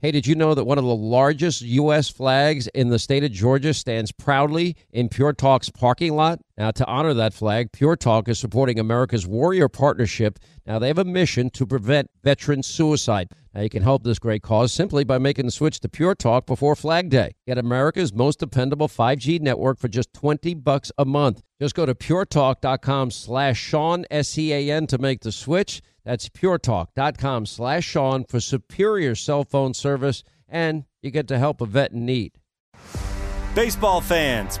Hey, did you know that one of the largest U.S. flags in the state of Georgia stands proudly in Pure Talk's parking lot? Now, to honor that flag, Pure Talk is supporting America's Warrior Partnership. Now, they have a mission to prevent veteran suicide. Now, you can help this great cause simply by making the switch to Pure Talk before Flag Day. Get America's most dependable 5G network for just 20 bucks a month. Just go to puretalk.com slash Sean, S-E-A-N, to make the switch. That's puretalk.com slash Sean for superior cell phone service, and you get to help a vet in need. Baseball fans,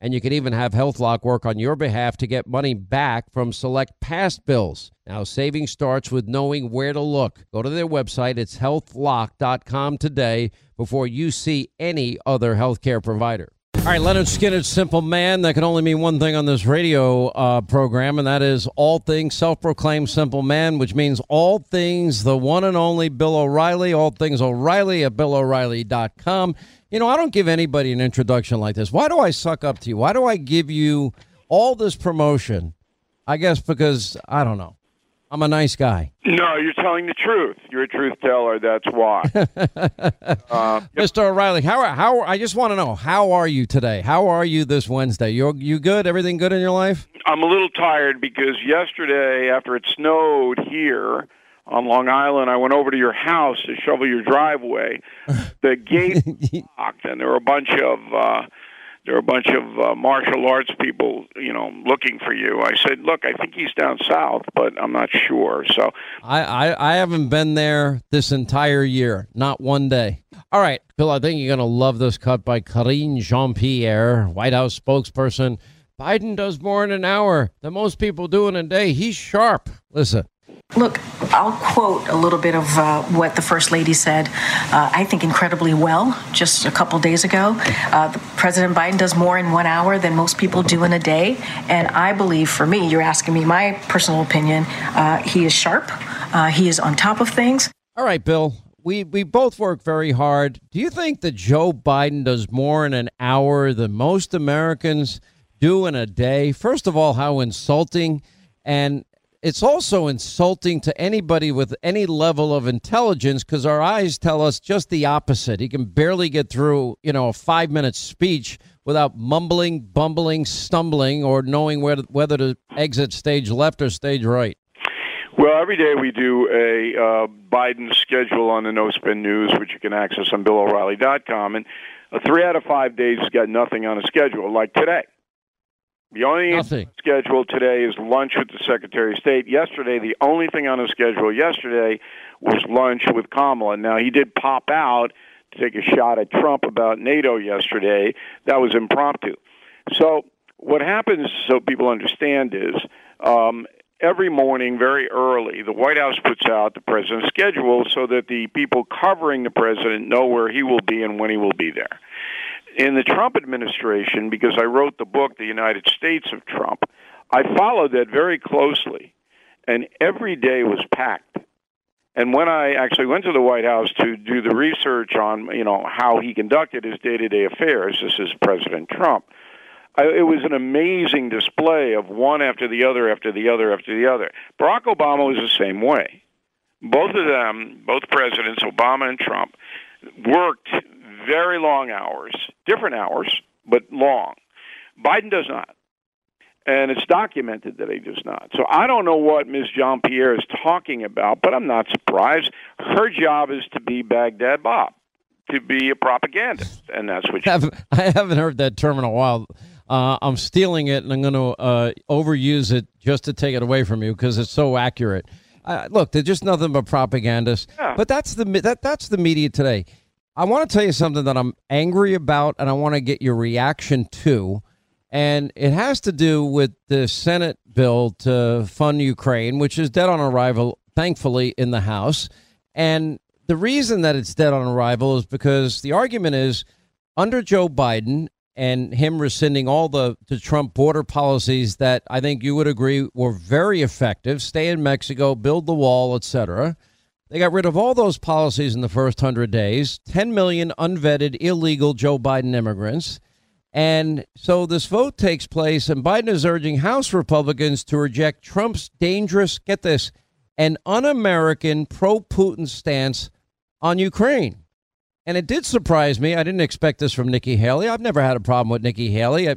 And you can even have HealthLock work on your behalf to get money back from select past bills. Now, saving starts with knowing where to look. Go to their website, it's healthlock.com today before you see any other healthcare provider. All right, Lynyrd Skynyrd, Simple Man. That can only mean one thing on this radio uh, program, and that is all things self proclaimed Simple Man, which means all things the one and only Bill O'Reilly, all things O'Reilly at BillO'Reilly.com. You know, I don't give anybody an introduction like this. Why do I suck up to you? Why do I give you all this promotion? I guess because, I don't know. I'm a nice guy. No, you're telling the truth. You're a truth teller. That's why. uh, Mr. O'Reilly, how are, how I just want to know how are you today? How are you this Wednesday? You you good? Everything good in your life? I'm a little tired because yesterday, after it snowed here on Long Island, I went over to your house to shovel your driveway. The gate locked, and there were a bunch of. Uh, there were a bunch of uh, martial arts people, you know, looking for you. I said, "Look, I think he's down south, but I'm not sure." So I, I, I haven't been there this entire year, not one day. All right, Bill, I think you're gonna love this cut by Karine Jean Pierre, White House spokesperson. Biden does more in an hour than most people do in a day. He's sharp. Listen. Look, I'll quote a little bit of uh, what the First Lady said, uh, I think incredibly well, just a couple days ago. Uh, President Biden does more in one hour than most people do in a day. And I believe, for me, you're asking me my personal opinion, uh, he is sharp, uh, he is on top of things. All right, Bill. We, we both work very hard. Do you think that Joe Biden does more in an hour than most Americans do in a day? First of all, how insulting. And it's also insulting to anybody with any level of intelligence because our eyes tell us just the opposite. He can barely get through, you know, a five minute speech without mumbling, bumbling, stumbling, or knowing where to, whether to exit stage left or stage right. Well, every day we do a uh, Biden schedule on the No Spin News, which you can access on BillO'Reilly.com, and three out of five days has got nothing on a schedule, like today. The only Nothing. schedule today is lunch with the Secretary of State. Yesterday, the only thing on his schedule yesterday was lunch with Kamala. Now, he did pop out to take a shot at Trump about NATO yesterday. That was impromptu. So, what happens, so people understand, is um, every morning, very early, the White House puts out the president's schedule so that the people covering the president know where he will be and when he will be there in the Trump administration, because I wrote the book, The United States of Trump, I followed that very closely, and every day was packed. And when I actually went to the White House to do the research on, you know, how he conducted his day-to-day affairs, this is President Trump. I, it was an amazing display of one after the other, after the other, after the other. Barack Obama was the same way. both of them, both presidents, Obama and Trump, worked very long hours, different hours, but long. Biden does not. And it's documented that he does not. So I don't know what Ms. Jean Pierre is talking about, but I'm not surprised. Her job is to be Baghdad Bob, to be a propagandist, and that's what she. I haven't heard that term in a while. Uh, I'm stealing it, and I'm going to uh, overuse it just to take it away from you because it's so accurate. Uh, look, they're just nothing but propagandists. Yeah. But that's the that that's the media today. I want to tell you something that I'm angry about, and I want to get your reaction to. And it has to do with the Senate bill to fund Ukraine, which is dead on arrival, thankfully, in the House. And the reason that it's dead on arrival is because the argument is under Joe Biden and him rescinding all the, the Trump border policies that I think you would agree were very effective stay in Mexico, build the wall, etc. They got rid of all those policies in the first 100 days 10 million unvetted, illegal Joe Biden immigrants. And so this vote takes place, and Biden is urging House Republicans to reject Trump's dangerous, get this, an un American pro Putin stance on Ukraine. And it did surprise me. I didn't expect this from Nikki Haley. I've never had a problem with Nikki Haley.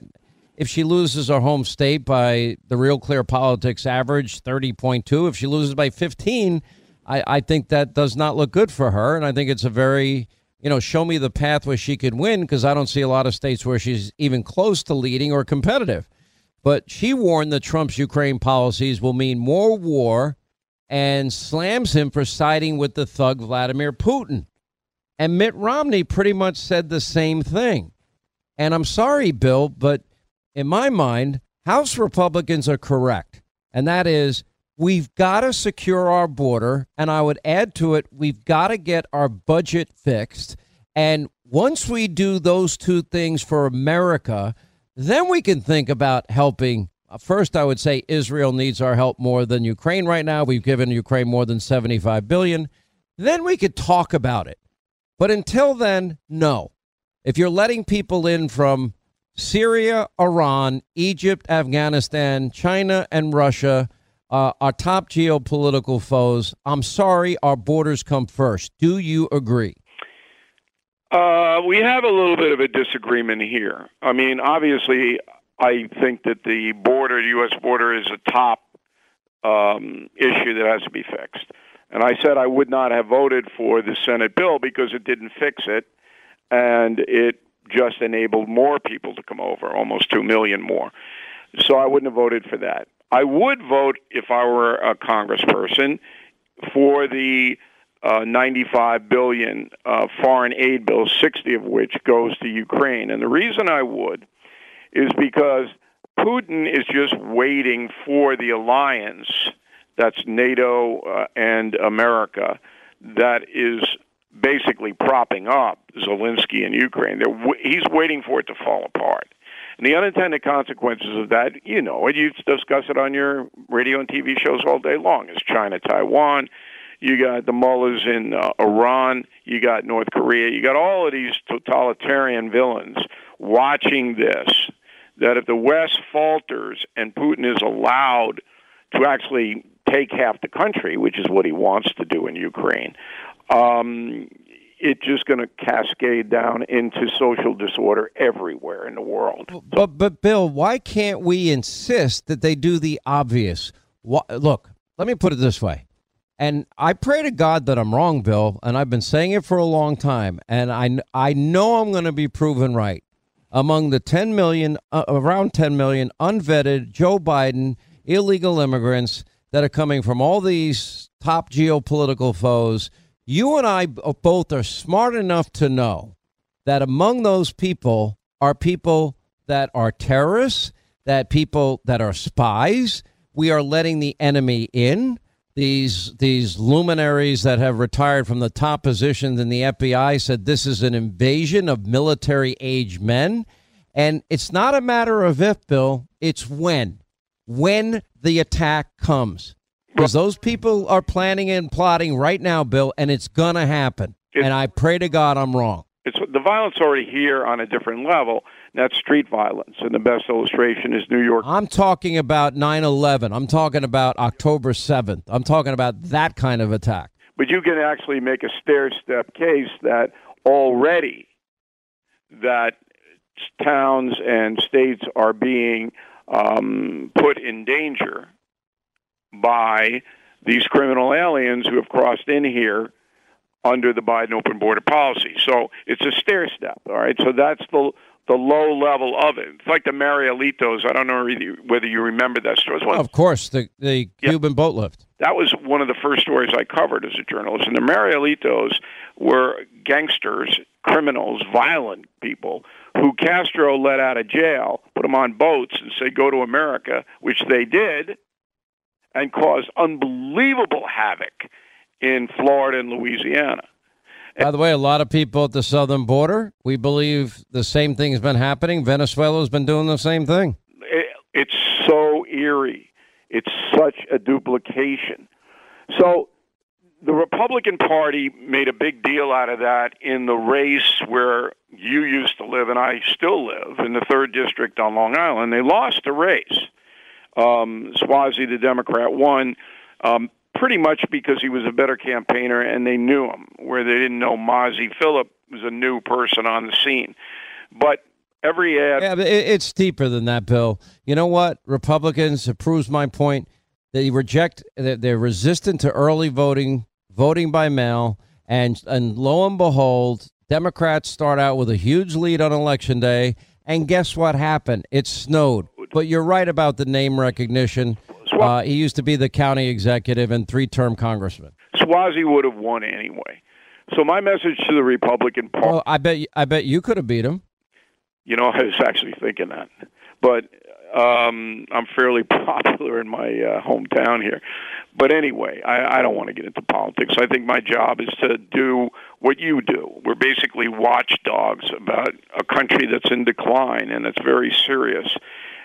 If she loses her home state by the Real Clear Politics average, 30.2, if she loses by 15, I, I think that does not look good for her. And I think it's a very you know, show me the path where she could win because I don't see a lot of states where she's even close to leading or competitive. But she warned that Trump's Ukraine policies will mean more war and slams him for siding with the thug Vladimir Putin. And Mitt Romney pretty much said the same thing. And I'm sorry, Bill, but in my mind, House Republicans are correct. And that is We've got to secure our border. And I would add to it, we've got to get our budget fixed. And once we do those two things for America, then we can think about helping. Uh, first, I would say Israel needs our help more than Ukraine right now. We've given Ukraine more than 75 billion. Then we could talk about it. But until then, no. If you're letting people in from Syria, Iran, Egypt, Afghanistan, China, and Russia, uh, our top geopolitical foes. I'm sorry, our borders come first. Do you agree? Uh, we have a little bit of a disagreement here. I mean, obviously, I think that the border, the U.S. border, is a top um, issue that has to be fixed. And I said I would not have voted for the Senate bill because it didn't fix it, and it just enabled more people to come over, almost 2 million more. So I wouldn't have voted for that. I would vote if I were a congressperson for the uh, 95 billion uh, foreign aid bill, 60 of which goes to Ukraine. And the reason I would is because Putin is just waiting for the alliance that's NATO uh, and America that is basically propping up Zelensky in Ukraine. W- he's waiting for it to fall apart. And the unintended consequences of that, you know, and you discuss it on your radio and TV shows all day long, is China, Taiwan. You got the mullahs in uh, Iran. You got North Korea. You got all of these totalitarian villains watching this. That if the West falters and Putin is allowed to actually take half the country, which is what he wants to do in Ukraine, um, it's just going to cascade down into social disorder everywhere in the world. But, but Bill, why can't we insist that they do the obvious? Look, let me put it this way. And I pray to God that I'm wrong, Bill, and I've been saying it for a long time, and I, I know I'm going to be proven right. Among the 10 million, uh, around 10 million unvetted Joe Biden illegal immigrants that are coming from all these top geopolitical foes, you and I uh, both are smart enough to know that among those people are people that are terrorists, that people that are spies. We are letting the enemy in. These these luminaries that have retired from the top positions in the FBI said this is an invasion of military age men. And it's not a matter of if, Bill, it's when. When the attack comes. Because those people are planning and plotting right now, Bill, and it's going to happen. and I pray to God I'm wrong. It's the violence already here on a different level. That's street violence, and the best illustration is New York. I'm talking about 9/11. I'm talking about October 7th. I'm talking about that kind of attack. But you can actually make a stair step case that already that towns and states are being um, put in danger by these criminal aliens who have crossed in here under the Biden open border policy. So it's a stair step. All right. So that's the the low level of it. It's like the Marielitos. I don't know whether you remember that story. of course, the the Cuban boat lift. That was one of the first stories I covered as a journalist. And the Marielitos were gangsters, criminals, violent people who Castro let out of jail, put them on boats, and said, "Go to America," which they did, and caused unbelievable havoc in Florida and Louisiana. By the way, a lot of people at the southern border, we believe the same thing has been happening. Venezuela's been doing the same thing. It, it's so eerie. It's such a duplication. So the Republican Party made a big deal out of that in the race where you used to live and I still live in the third district on Long Island. They lost the race. Um, Suozzi, the Democrat, won. Um, pretty much because he was a better campaigner and they knew him, where they didn't know Mazi Pilip was a new person on the scene. But every ad. Yeah, it's deeper than that, Bill. You know what? Republicans, it proves my point. They reject, they're resistant to early voting, voting by mail. And, and lo and behold, Democrats start out with a huge lead on election day. And guess what happened? It snowed. But you're right about the name recognition. Uh, he used to be the county executive and three-term congressman. Suozzi would have won anyway. So my message to the Republican Party. Well, I bet I bet you could have beat him. You know, I was actually thinking that, but um, I'm fairly popular in my uh, hometown here. But anyway, I, I don't want to get into politics. I think my job is to do what you do. We're basically watchdogs about a country that's in decline and it's very serious.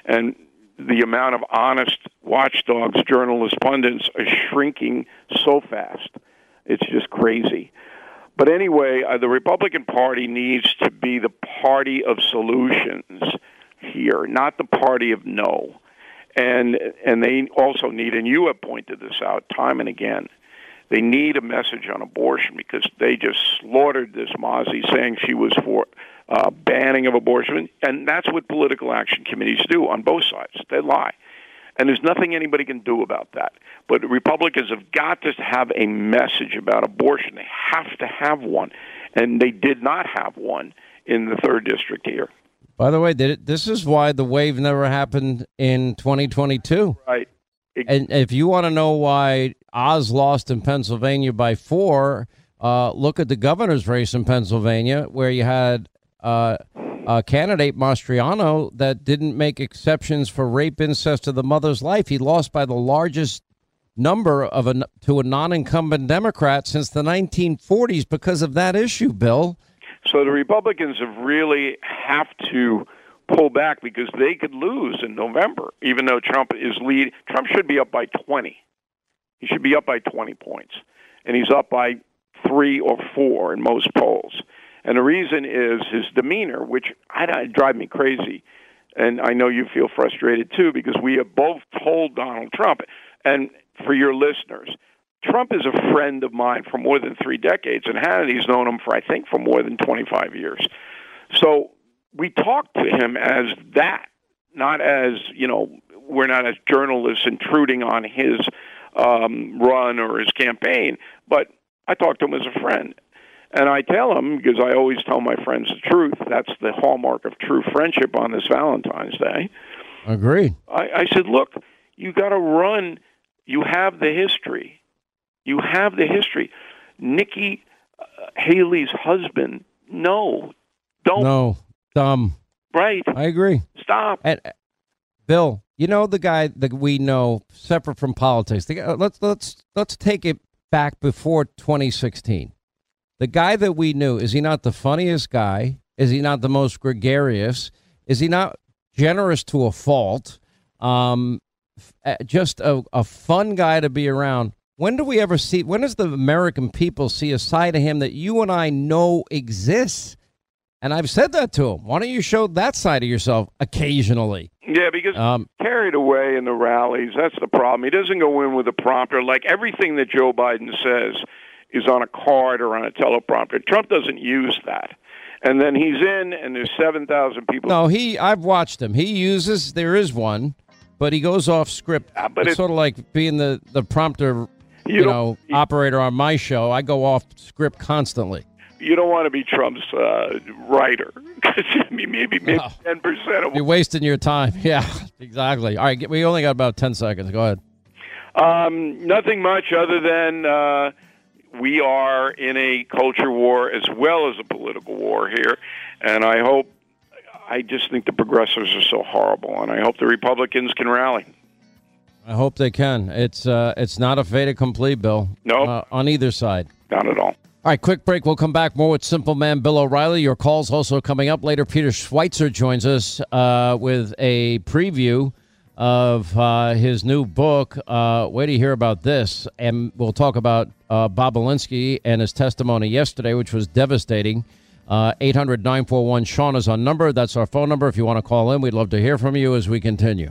And the amount of honest watchdogs, journalists, pundits are shrinking so fast. It's just crazy. But anyway, uh, the Republican Party needs to be the party of solutions here, not the party of no. And and they also need, and you have pointed this out time and again, they need a message on abortion because they just slaughtered this Mazi saying she was for uh, banning of abortion, and that's what political action committees do on both sides. They lie. And there's nothing anybody can do about that. But Republicans have got to have a message about abortion. They have to have one. And they did not have one in the third district here. By the way, this is why the wave never happened in 2022. Right. and if you want to know why Oz lost in Pennsylvania by four, uh, look at the governor's race in Pennsylvania, where you had uh, candidate Mastriano that didn't make exceptions for rape, incest, of the mother's life. He lost by the largest number of a, to a non-incumbent Democrat since the 1940s because of that issue, Bill. So the Republicans have really have to pull back because they could lose in November, even though Trump is lead. Trump should be up by 20. He should be up by 20 points, and he's up by three or four in most polls. And the reason is his demeanor, which I, drive me crazy. And I know you feel frustrated too because we have both told Donald Trump, and for your listeners, Trump is a friend of mine for more than three decades, and Hannity's known him for, I think, for more than 25 years. So we talk to him as that, not as, you know, we're not as journalists intruding on his um, run or his campaign, but I talk to him as a friend. And I tell him, because I always tell my friends the truth, that's the hallmark of true friendship on this Valentine's Day. Agreed. I, I said, look, you got to run. You have the history. You have the history. Nikki uh, Haley's husband, no, don't. No, dumb. Right. I agree. Stop. And, uh, Bill, you know the guy that we know separate from politics. The, uh, let's let's let's take it back before 2016 the guy that we knew, is he not the funniest guy? Is he not the most gregarious? Is he not generous to a fault? Um, uh, just a, a fun guy to be around. When do we ever see, when does the American people see a side of him that you and I know exists? And I've said that to him. Why don't you show that side of yourself occasionally? Yeah, because um, carried away in the rallies. That's the problem. He doesn't go in with a prompter. Like everything that Joe Biden says is on a card or on a teleprompter. Trump doesn't use that. And then he's in, and there's seven thousand people. No, he. I've watched him. He uses. There is one, but he goes off script. Uh, but it's, sort of like being the the prompter, you, you know, operator on my show. I go off script constantly you don't want to be Trump's uh, writer because maybe maybe ten percent of you're wasting your time. Yeah, exactly. All right, we only got about ten seconds. Go ahead. Um, nothing much other than uh, we are in a culture war as well as a political war here, and I hope. I just think the progressives are so horrible, and I hope the Republicans can rally. I hope they can. It's uh, it's not a fait accompli, Bill. No, nope. uh, on either side. Not at all. All right, quick break. We'll come back more with Simple Man Bill O'Reilly. Your calls also coming up later. Peter Schweizer joins us uh, with a preview of uh, his new book. Uh, wait to hear about this. And we'll talk about uh, Bobulinski and his testimony yesterday, which was devastating. Uh, 800 941 Sean is our number. That's our phone number. If you want to call in, we'd love to hear from you as we continue.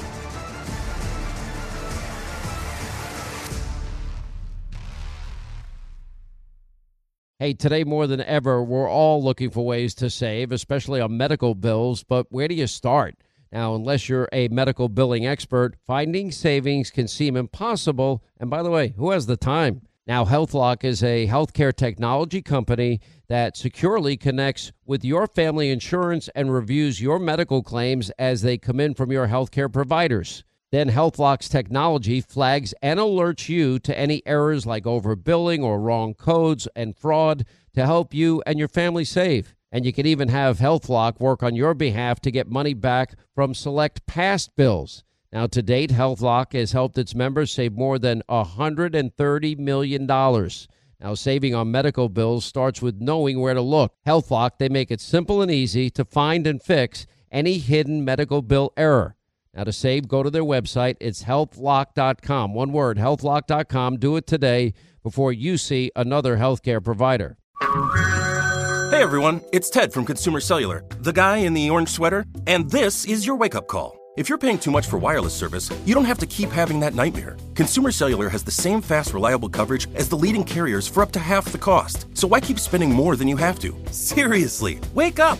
Hey, today more than ever, we're all looking for ways to save, especially on medical bills, but where do you start? Now, unless you're a medical billing expert, finding savings can seem impossible. And by the way, who has the time? Now, HealthLock is a healthcare technology company that securely connects with your family insurance and reviews your medical claims as they come in from your healthcare providers. Then HealthLock's technology flags and alerts you to any errors like overbilling or wrong codes and fraud to help you and your family save. And you can even have HealthLock work on your behalf to get money back from select past bills. Now, to date, HealthLock has helped its members save more than $130 million. Now, saving on medical bills starts with knowing where to look. HealthLock, they make it simple and easy to find and fix any hidden medical bill error. Now, to save, go to their website. It's healthlock.com. One word, healthlock.com. Do it today before you see another healthcare provider. Hey everyone, it's Ted from Consumer Cellular, the guy in the orange sweater, and this is your wake up call. If you're paying too much for wireless service, you don't have to keep having that nightmare. Consumer Cellular has the same fast, reliable coverage as the leading carriers for up to half the cost. So why keep spending more than you have to? Seriously, wake up!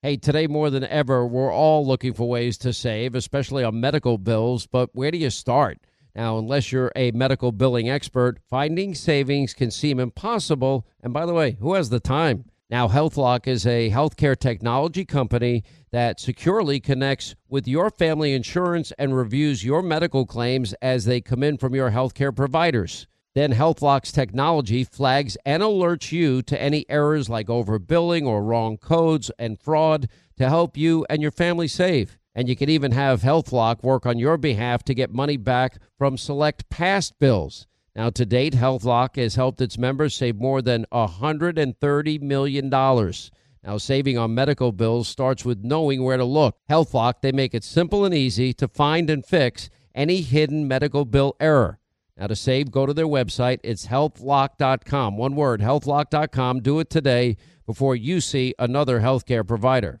Hey, today more than ever, we're all looking for ways to save, especially on medical bills, but where do you start? Now, unless you're a medical billing expert, finding savings can seem impossible. And by the way, who has the time? Now, HealthLock is a healthcare technology company that securely connects with your family insurance and reviews your medical claims as they come in from your healthcare providers. Then HealthLock's technology flags and alerts you to any errors like overbilling or wrong codes and fraud to help you and your family save. And you can even have HealthLock work on your behalf to get money back from select past bills. Now, to date, HealthLock has helped its members save more than $130 million. Now, saving on medical bills starts with knowing where to look. HealthLock, they make it simple and easy to find and fix any hidden medical bill error. Now, to save, go to their website. It's healthlock.com. One word, healthlock.com. Do it today before you see another healthcare provider.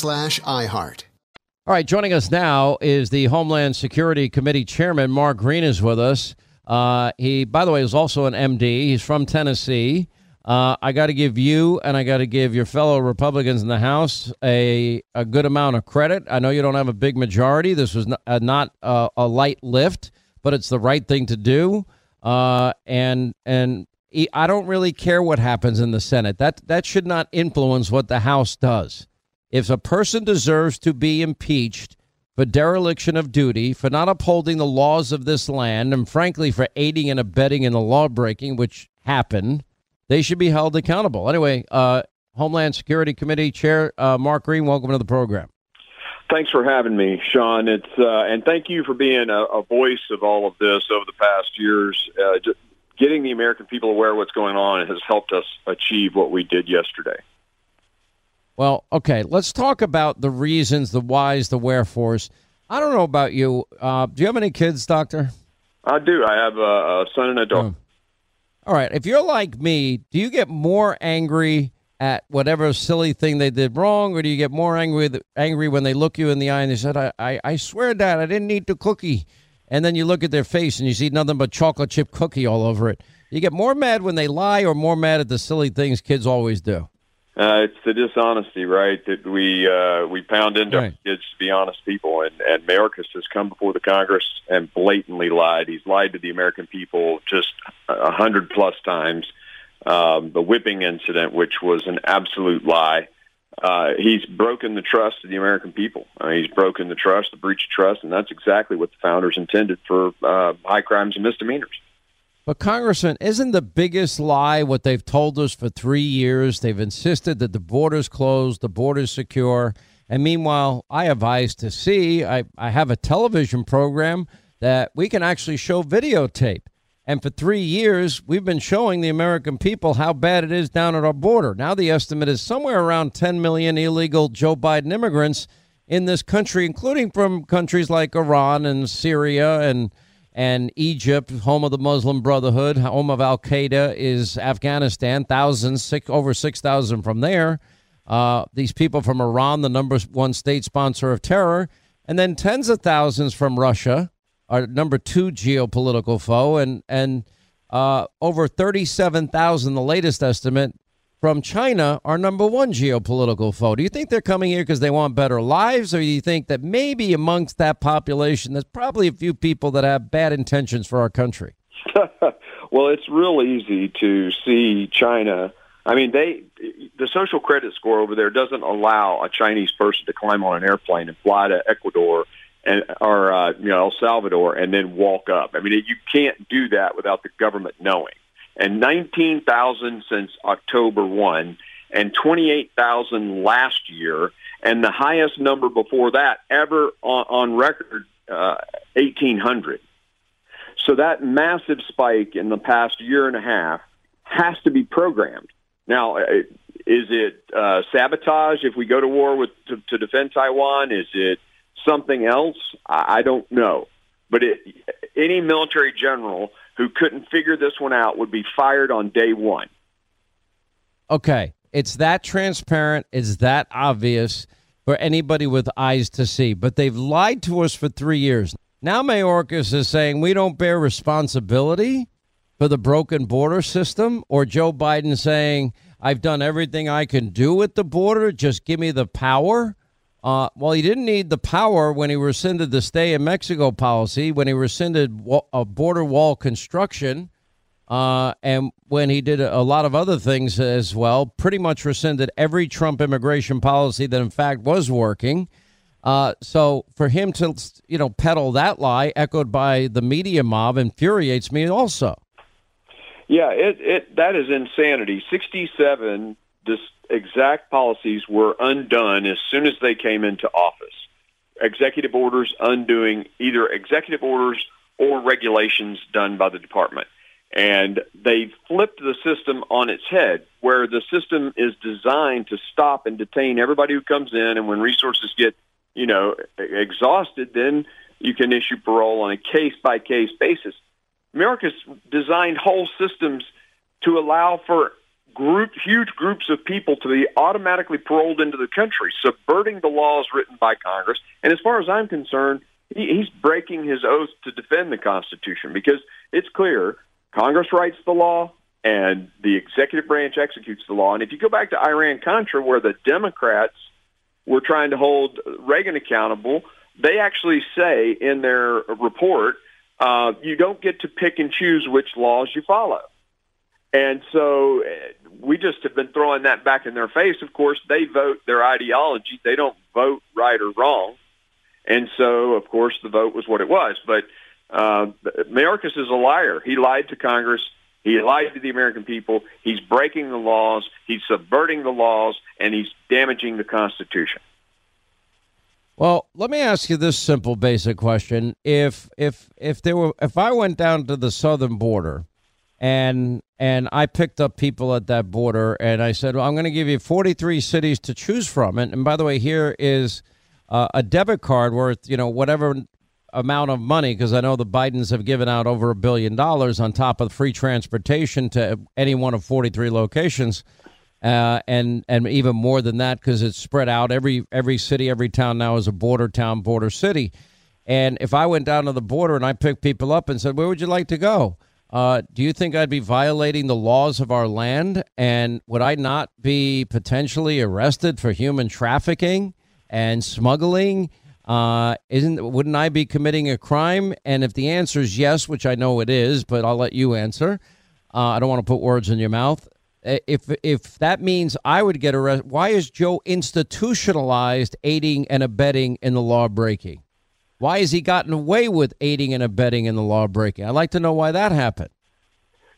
slash iHeart. All right, joining us now is the Homeland Security Committee Chairman. Mark Green is with us. Uh, he, by the way, is also an MD. He's from Tennessee. Uh, I got to give you and I got to give your fellow Republicans in the House a, a good amount of credit. I know you don't have a big majority. This was not, uh, not uh, a light lift, but it's the right thing to do. Uh, and and I don't really care what happens in the Senate. That that should not influence what the House does. If a person deserves to be impeached for dereliction of duty, for not upholding the laws of this land, and frankly, for aiding and abetting in the lawbreaking, which happened, they should be held accountable. Anyway, uh, Homeland Security Committee Chair uh, Mark Green, welcome to the program. Thanks for having me, Sean. It's uh, and thank you for being a, a, voice of all of this over the past years. Uh, getting the American people aware of what's going on has helped us achieve what we did yesterday. Well, okay, let's talk about the reasons, the whys, the wherefores. I don't know about you. Uh, do you have any kids, Doctor? I do. I have a, a son and a daughter. Oh. All right. If you're like me, do you get more angry at whatever silly thing they did wrong, or do you get more angry angry when they look you in the eye and they said, I, I, I swear, Dad, I didn't eat the cookie. And then you look at their face and you see nothing but chocolate chip cookie all over it. You get more mad when they lie or more mad at the silly things kids always do? Uh, it's the dishonesty, right? That we uh, we pound into right. kids to be honest people, and and Mayorkas has come before the Congress and blatantly lied. He's lied to the American people just a hundred plus times. Um, the whipping incident, which was an absolute lie, uh, he's broken the trust of the American people. I mean, he's broken the trust, the breach of trust, and that's exactly what the founders intended for uh, high crimes and misdemeanors. But, Congressman, isn't the biggest lie what they've told us for three years? They've insisted that the border's closed, the border's secure. And meanwhile, I have eyes to see. I, I have a television program that we can actually show videotape. And for three years, we've been showing the American people how bad it is down at our border. Now, the estimate is somewhere around 10 million illegal Joe Biden immigrants in this country, including from countries like Iran and Syria and and Egypt, home of the Muslim Brotherhood, home of Al Qaeda, is Afghanistan. Thousands, six, over 6,000 from there. Uh, these people from Iran, the number one state sponsor of terror. And then tens of thousands from Russia, our number two geopolitical foe. And, and uh, over 37,000, the latest estimate, from China, our number one geopolitical foe. Do you think they're coming here because they want better lives, or do you think that maybe amongst that population, there's probably a few people that have bad intentions for our country? well, it's real easy to see China. I mean, they the social credit score over there doesn't allow a Chinese person to climb on an airplane and fly to Ecuador and or uh, you know El Salvador and then walk up. I mean, you can't do that without the government knowing. And 19,000 since October 1 and 28,000 last year and the highest number before that ever on, on record uh, 1800. So that massive spike in the past year and a half has to be programmed. Now, uh, is it uh, sabotage if we go to war with to, to defend Taiwan? Is it something else? I, I don't know. But it, any military general who couldn't figure this one out would be fired on day one. Okay, it's that transparent. It's that obvious for anybody with eyes to see. But they've lied to us for three years. Now Mayorkas is saying we don't bear responsibility for the broken border system, or Joe Biden saying I've done everything I can do at the border. Just give me the power. Uh, well, he didn't need the power when he rescinded the stay in Mexico policy, when he rescinded a border wall construction, uh, and when he did a lot of other things as well. Pretty much rescinded every Trump immigration policy that, in fact, was working. Uh, so for him to, you know, peddle that lie, echoed by the media mob, infuriates me also. Yeah, it, it that is insanity. Sixty-seven this exact policies were undone as soon as they came into office. Executive orders undoing either executive orders or regulations done by the department. And they flipped the system on its head, where the system is designed to stop and detain everybody who comes in. And when resources get, you know, exhausted, then you can issue parole on a case by case basis. Mayorkas designed whole systems to allow for group, huge groups of people to be automatically paroled into the country, subverting the laws written by Congress. And as far as I'm concerned, he, he's breaking his oath to defend the Constitution because it's clear Congress writes the law and the executive branch executes the law. And if you go back to Iran Contra, where the Democrats were trying to hold Reagan accountable, they actually say in their report, uh, you don't get to pick and choose which laws you follow. And so we just have been throwing that back in their face. Of course, they vote their ideology. They don't vote right or wrong. And so, of course, the vote was what it was. But uh, Mayorkas is a liar. He lied to Congress. He lied to the American people. He's breaking the laws. He's subverting the laws, and he's damaging the Constitution. Well, let me ask you this simple, basic question: If if if there were if I went down to the southern border and and I picked up people at that border, and I said, well, I'm going to give you 43 cities to choose from. And, and by the way, here is uh, a debit card worth, you know, whatever amount of money, because I know the Bidens have given out over a billion dollars on top of free transportation to any one of 43 locations. Uh, and and even more than that because it's spread out. Every every city, every town now is a border town, border city. And if I went down to the border and I picked people up and said, "Where would you like to go?" Uh, do you think I'd be violating the laws of our land? And would I not be potentially arrested for human trafficking and smuggling? Uh, isn't wouldn't I be committing a crime? And if the answer is yes, which I know it is, but I'll let you answer. Uh, I don't want to put words in your mouth. If if that means I would get arrested, why is Joe institutionalized aiding and abetting in the law breaking? Why has he gotten away with aiding and abetting in the law breaking? I'd like to know why that happened.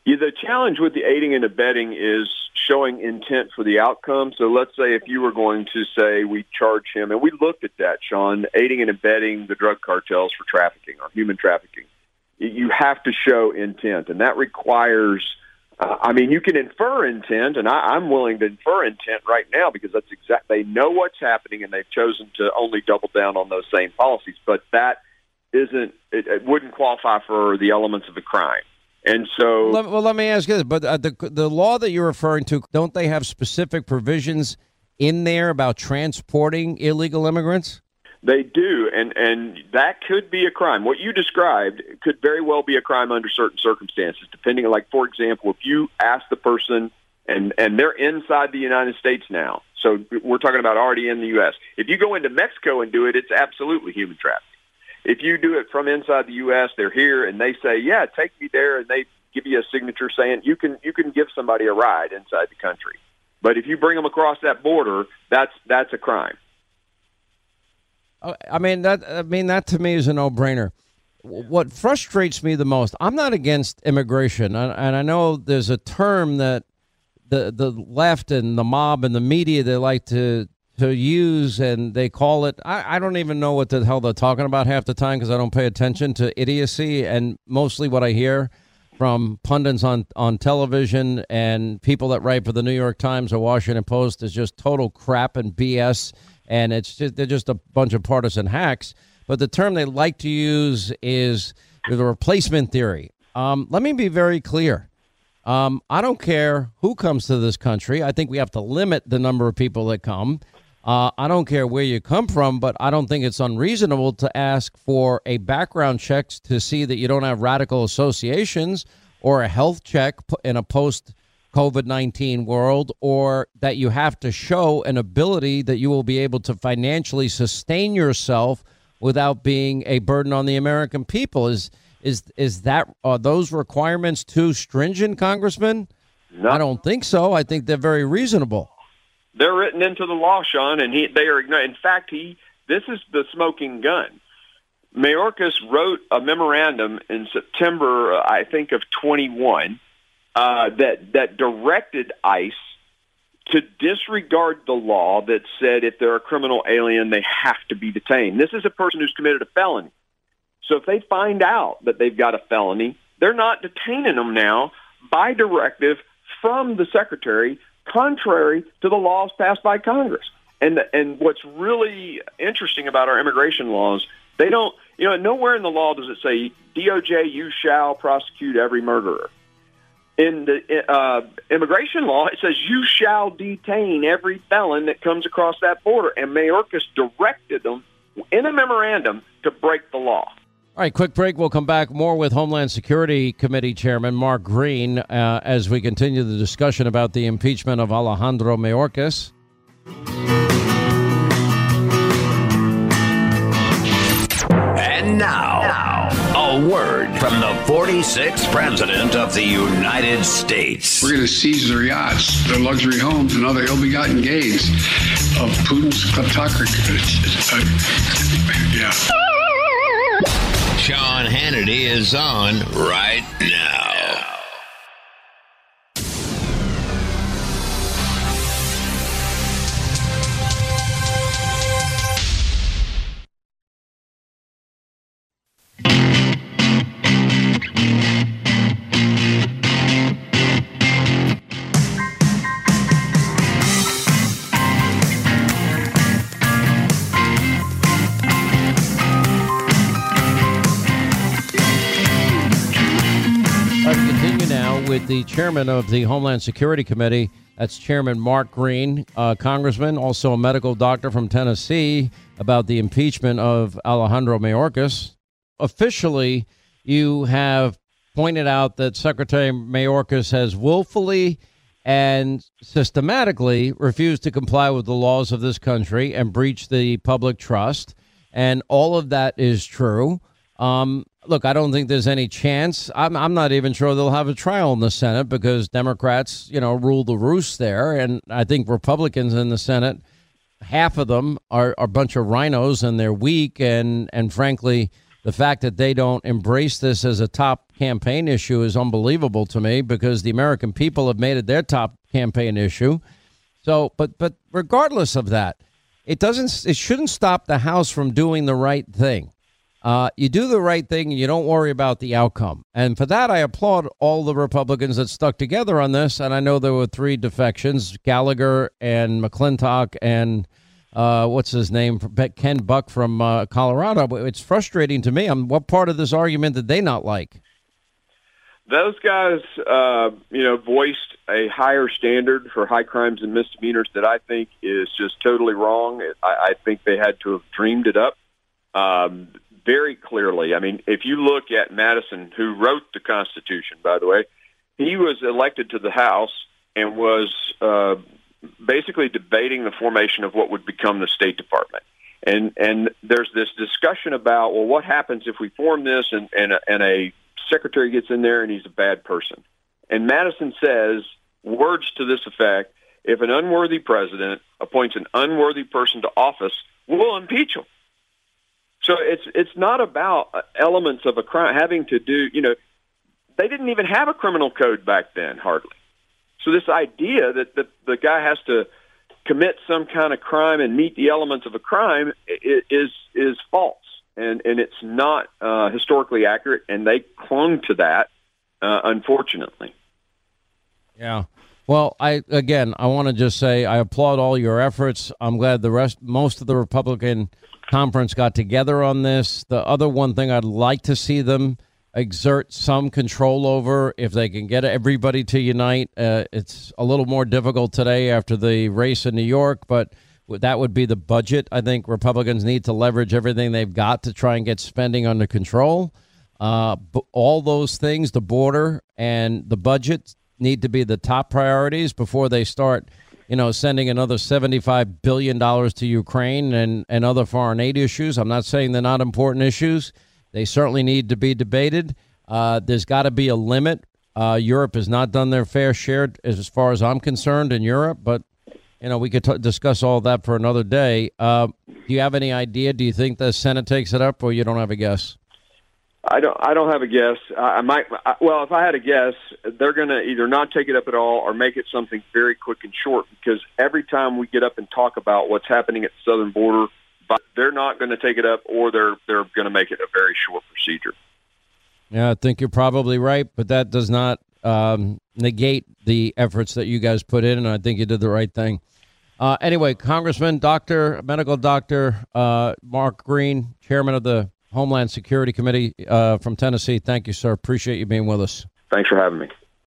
Yeah, the challenge with the aiding and abetting is showing intent for the outcome. So let's say if you were going to say we charge him, and we looked at that, Sean, aiding and abetting the drug cartels for trafficking or human trafficking, you have to show intent, and that requires uh, I mean, you can infer intent, and I, I'm willing to infer intent right now because that's exact. They know what's happening, and they've chosen to only double down on those same policies. But that isn't. It, it wouldn't qualify for the elements of the crime. And so, well, let me ask you this: But uh, the the law that you're referring to, don't they have specific provisions in there about transporting illegal immigrants? They do, and and that could be a crime. What you described could very well be a crime under certain circumstances, depending. Like for example, if you ask the person, and and they're inside the United States now, so we're talking about already in the U.S. If you go into Mexico and do it, it's absolutely human trafficking. If you do it from inside the U.S., they're here, and they say, "Yeah, take me there," and they give you a signature saying you can you can give somebody a ride inside the country. But if you bring them across that border, that's that's a crime. I mean that. I mean that to me is a no-brainer. What frustrates me the most, I'm not against immigration, and I know there's a term that the the left and the mob and the media they like to to use, and they call it. I, I don't even know what the hell they're talking about half the time because I don't pay attention to idiocy, and mostly what I hear from pundits on on television and people that write for the New York Times or Washington Post is just total crap and BS, and it's just they're just a bunch of partisan hacks. But the term they like to use is the replacement theory. Um, let me be very clear. Um, I don't care who comes to this country. I think we have to limit the number of people that come. Uh, I don't care where you come from, but I don't think it's unreasonable to ask for a background check to see that you don't have radical associations or a health check in a post COVID 19 world, or that you have to show an ability that you will be able to financially sustain yourself without being a burden on the American people. Is is is that are those requirements too stringent, Congressman? No. I don't think so. I think they're very reasonable. They're written into the law, Sean, and he, they are. In fact, he this is the smoking gun. Mayorkas wrote a memorandum in September, uh, I think, of 21 uh, that that directed ICE to disregard the law that said if they're a criminal alien, they have to be detained. This is a person who's committed a felony. So if they find out that they've got a felony, they're not detaining them now by directive from the secretary contrary to the laws passed by Congress. And and what's really interesting about our immigration laws, they don't, you know, nowhere in the law does it say DOJ you shall prosecute every murderer. In the uh, immigration law, it says you shall detain every felon that comes across that border. And Mayorkas directed them in a memorandum to break the law. All right, quick break. We'll come back more with Homeland Security Committee Chairman Mark Green uh, as we continue the discussion about the impeachment of Alejandro Mayorkas. And now, now, a word from the 46th President of the United States. We're going to seize their yachts, their luxury homes, and other ill begotten gains of Putin's kleptocracy. Uh, yeah. Sean Hannity is on right now. The chairman of the Homeland Security Committee. That's Chairman Mark Green, uh, Congressman, also a medical doctor from Tennessee, about the impeachment of Alejandro Mayorkas. Officially, you have pointed out that Secretary Mayorkas has willfully and systematically refused to comply with the laws of this country and breached the public trust. And all of that is true. Um, look, I don't think there's any chance. I'm, I'm not even sure they'll have a trial in the Senate because Democrats, you know, rule the roost there. And I think Republicans in the Senate, half of them are, are a bunch of rhinos and they're weak. And, and frankly, the fact that they don't embrace this as a top campaign issue is unbelievable to me because the American people have made it their top campaign issue. So, but but regardless of that, it doesn't it shouldn't stop the House from doing the right thing. Uh, you do the right thing and you don't worry about the outcome. And for that, I applaud all the Republicans that stuck together on this. And I know there were three defections Gallagher and McClintock and uh, what's his name? Ken Buck from uh, Colorado. But it's frustrating to me. Um, what part of this argument did they not like? Those guys, uh, you know, voiced a higher standard for high crimes and misdemeanors that I think is just totally wrong. I, I think they had to have dreamed it up. Um, very clearly. I mean, if you look at Madison, who wrote the Constitution, by the way, he was elected to the House and was uh, basically debating the formation of what would become the State Department. And and there's this discussion about well, what happens if we form this and and a, and a secretary gets in there and he's a bad person. And Madison says words to this effect: If an unworthy president appoints an unworthy person to office, we'll impeach him. So it's it's not about uh, elements of a crime having to do. You know, they didn't even have a criminal code back then, hardly. So this idea that the the guy has to commit some kind of crime and meet the elements of a crime is is false, and and it's not uh, historically accurate, and they clung to that, uh, unfortunately. Yeah. Well, I again, I want to just say I applaud all your efforts. I'm glad the rest, most of the Republican conference got together on this. The other one thing I'd like to see them exert some control over if they can get everybody to unite. Uh, it's a little more difficult today after the race in New York, but that would be the budget. I think Republicans need to leverage everything they've got to try and get spending under control. Uh, all those things, the border and the budget, need to be the top priorities before they start you know, sending another $75 billion to Ukraine and, and other foreign aid issues. I'm not saying they're not important issues. They certainly need to be debated. Uh, there's got to be a limit. Uh, Europe has not done their fair share, as far as I'm concerned, in Europe. But you know, we could t- discuss all that for another day. Uh, do you have any idea? Do you think the Senate takes it up, or you don't have a guess? I don't. I don't have a guess. I, I might. I, well, if I had a guess, they're going to either not take it up at all or make it something very quick and short. Because every time we get up and talk about what's happening at the southern border, they're not going to take it up, or they're they're going to make it a very short procedure. Yeah, I think you're probably right, but that does not um, negate the efforts that you guys put in, and I think you did the right thing. Uh, anyway, Congressman, Doctor, Medical Doctor uh, Mark Green, Chairman of the Homeland Security Committee uh, from Tennessee. Thank you, sir. Appreciate you being with us. Thanks for having me.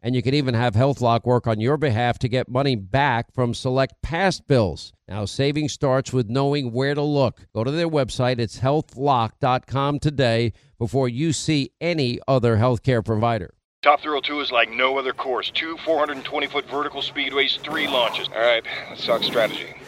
And you can even have HealthLock work on your behalf to get money back from select past bills. Now, saving starts with knowing where to look. Go to their website, it's healthlock.com today before you see any other healthcare provider. Top Thrill 2 is like no other course. Two 420 foot vertical speedways, three launches. All right, let's talk strategy.